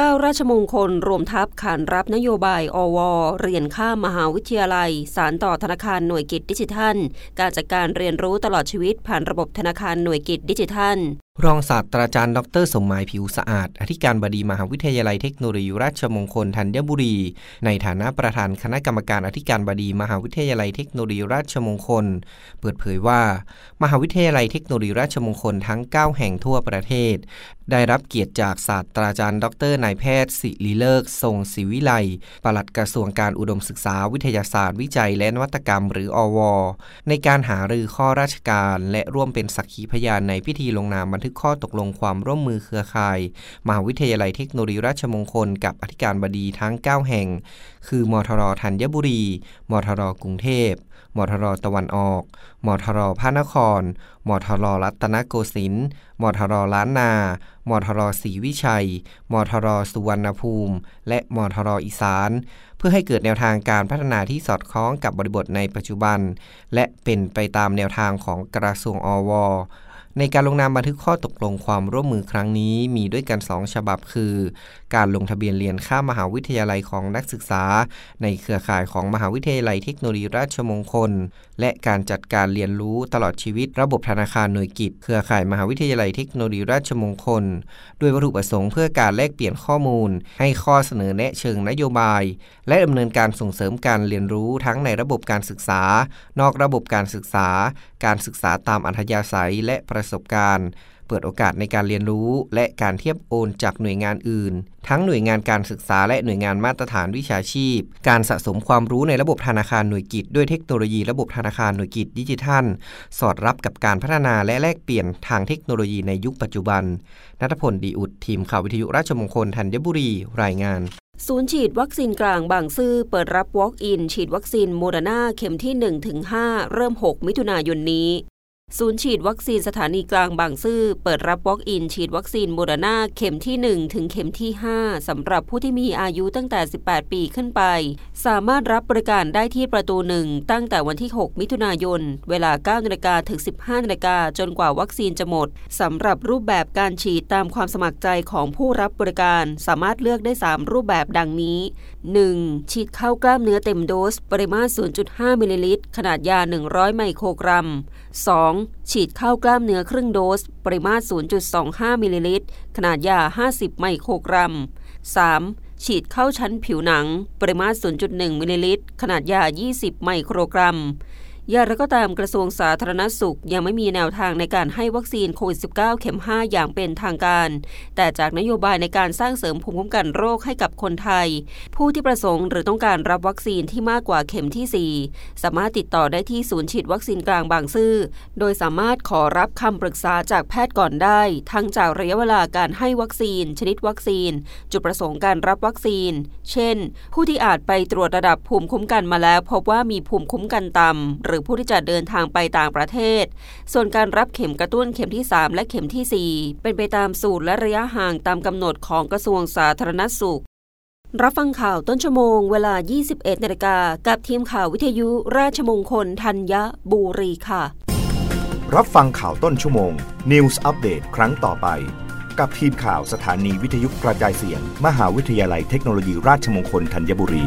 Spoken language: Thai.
ก้าราชมงคลรวมทัพขานรับนโยบายอวเรียนข้ามมหาวิทยาลัย สารต่อธนาคารหน่วยกิจดิจิทัล การจัดการเรียนรู้ตลอดชีวิตผ่านระบบธนาคารหน่วยกิจดิจิทัล รองศาสตราจารย์ ดร สมหมายผิวสะอาด อธิการบดีมหาวิทยาลัยเทคโนโลยีราชมงคลธัญบุรี ในฐานะประธานคณะกรรมการอธิการบดีมหาวิทยาลัยเทคโนโลยีราชมงคล เปิดเผยว่า มหาวิทยาลัยเทคโนโลยีราชมงคลทั้ง 9 แห่งทั่วประเทศ ได้รับเกียรติจากศาสตราจารย์ ดร นายแพทย์สิริเลิก ทรงศิวิไลปลัดกระทรวงการอุดมศึกษาวิทยาศาสตร์วิจัยและนวัตกรรม หรืออว ในการหารือข้อราชการ และร่วมเป็นสักขีพยานในพิธีลงนามบันทึกข้อตกลงความร่วมมือเครือข่าย มหาวิทยาลัยเทคโนโลยีราชมงคล กับอธิการบดีทั้ง 9 แห่ง คือมทรธัญบุรี มทรกรุงเทพมทรตะวันออก มทรพระนคร มทรรัตนโกสินทร์ มทรล้านนา มทรศรีวิชัย มทรสุวรรณภูมิ และมทรอีสาน เพื่อให้เกิดแนวทางการพัฒนาที่สอดคล้องกับบริบทในปัจจุบัน และเป็นไปตามแนวทางของกระทรวงอว ในการลงนามบันทึกข้อตกลงความร่วมมือครั้งนี้มีด้วยกัน 2 ฉบับคือ การลงทะเบียนเรียนข้ามหาวิทยาลัยของนักศึกษา ในเครือข่ายของมหาวิทยาลัยเทคโนโลยีราชมงคล และการจัดการเรียนรู้ตลอดชีวิต ระบบธนาคารหน่วยกิจ เครือข่ายมหาวิทยาลัยเทคโนโลยีราชมงคล ด้วยวัตถุประสงค์เพื่อการแลกเปลี่ยนข้อมูล ให้ข้อเสนอแนะเชิงนโยบาย และดำเนินการส่งเสริมการเรียนรู้ทั้งในระบบการศึกษา นอกระบบการศึกษา การศึกษาตามอัธยาศัยและประสบการณ์ เปิดโอกาสในการเรียนรู้ และการเทียบโอนจากหน่วยงานอื่น ทั้งหน่วยงานการศึกษาและหน่วยงานมาตรฐานวิชาชีพ การสะสมความรู้ในระบบธนาคารหน่วยกิจด้วยเทคโนโลยีระบบธนาคารหน่วยกิจดิจิทัล สอดรับกับการพัฒนาและแลกเปลี่ยนทางเทคโนโลยีในยุคปัจจุบันนัทพลดีอุดทีมข่าววิทยุราชมงคลธัญบุรีรายงาน ศูนย์ฉีดวัคซีนกลางบางซื่อเปิดรับ Walk-in ฉีดวัคซีนโมเดอร์นาเข็มที่ 1-5 เริ่ม 6 มิถุนายนนี้ ศูนย์ฉีดวัคซีนสถานีกลางบางซื่อเปิดรับ Walk-in ฉีดวัคซีนโมเดอร์นาเข็มที่ 1 ถึงเข็มที่ 5สำหรับผู้ที่มีอายุตั้งแต่ 18 ปีขึ้นไป สามารถรับบริการได้ที่ประตูหนึ่งตั้งแต่วันที่ 6 มิถุนายน เวลา 9นาฬิกาถึง 15นาฬิกาจนกว่าวัคซีนจะหมดสำหรับรูปแบบการฉีดตามความสมัครใจของผู้รับบริการ สามารถเลือกได้ 3 รูปแบบดังนี้ 1. ฉีดเข้ากล้ามเนื้อเต็มโดส ปริมาตร 0.5 มิลลิลิตร ขนาดยา 100 ไมโครกรัม 2. ฉีดเข้ากล้ามเนื้อครึ่งโดส ปริมาตร 0.25 มิลลิลิตร ขนาดยา 50 ไมโครกรัม 3. ฉีดเข้าชั้นผิวหนัง ปริมาตร 0.1 มิลลิลิตร ขนาดยา 20 ไมโครกรัม อย่างไรก็ตามกระทรวงสาธารณสุขยังไม่มีแนวทางในการให้วัคซีนโควิด -19 เข็ม 5 อย่างเป็นทางการ แต่จากนโยบายในการสร้างเสริมภูมิคุ้มกันโรคให้กับคนไทย ผู้ที่ประสงค์หรือต้องการรับวัคซีนที่มากกว่าเข็มที่ 4 สามารถติดต่อได้ที่ศูนย์ฉีดวัคซีนกลางบางซื่อ โดยสามารถขอรับคำปรึกษาจากแพทย์ก่อนได้ ทั้งจากระยะเวลาการให้วัคซีน ชนิดวัคซีน จุดประสงค์การรับวัคซีน เช่น ผู้ที่อาจไปตรวจระดับภูมิคุ้มกันมาแล้ว พบว่ามีภูมิคุ้มกันต่ำหรือผู้ที่จะเดินทางไปต่างประเทศ ส่วนการรับเข็มกระตุ้นเข็มที่ 3 และเข็มที่ 4 เป็นไปตามสูตรและระยะห่างตามกำหนดของกระทรวงสาธารณสุข รับฟังข่าวต้นชั่วโมงเวลา 21นาฬิกากับทีมข่าววิทยุราชมงคลธัญบุรีค่ะ รับฟังข่าวต้นชั่วโมง News อัปเดตครั้งต่อไปกับทีมข่าวสถานีวิทยุกระจายเสียง มหาวิทยาลัยเทคโนโลยีราชมงคลธัญบุรี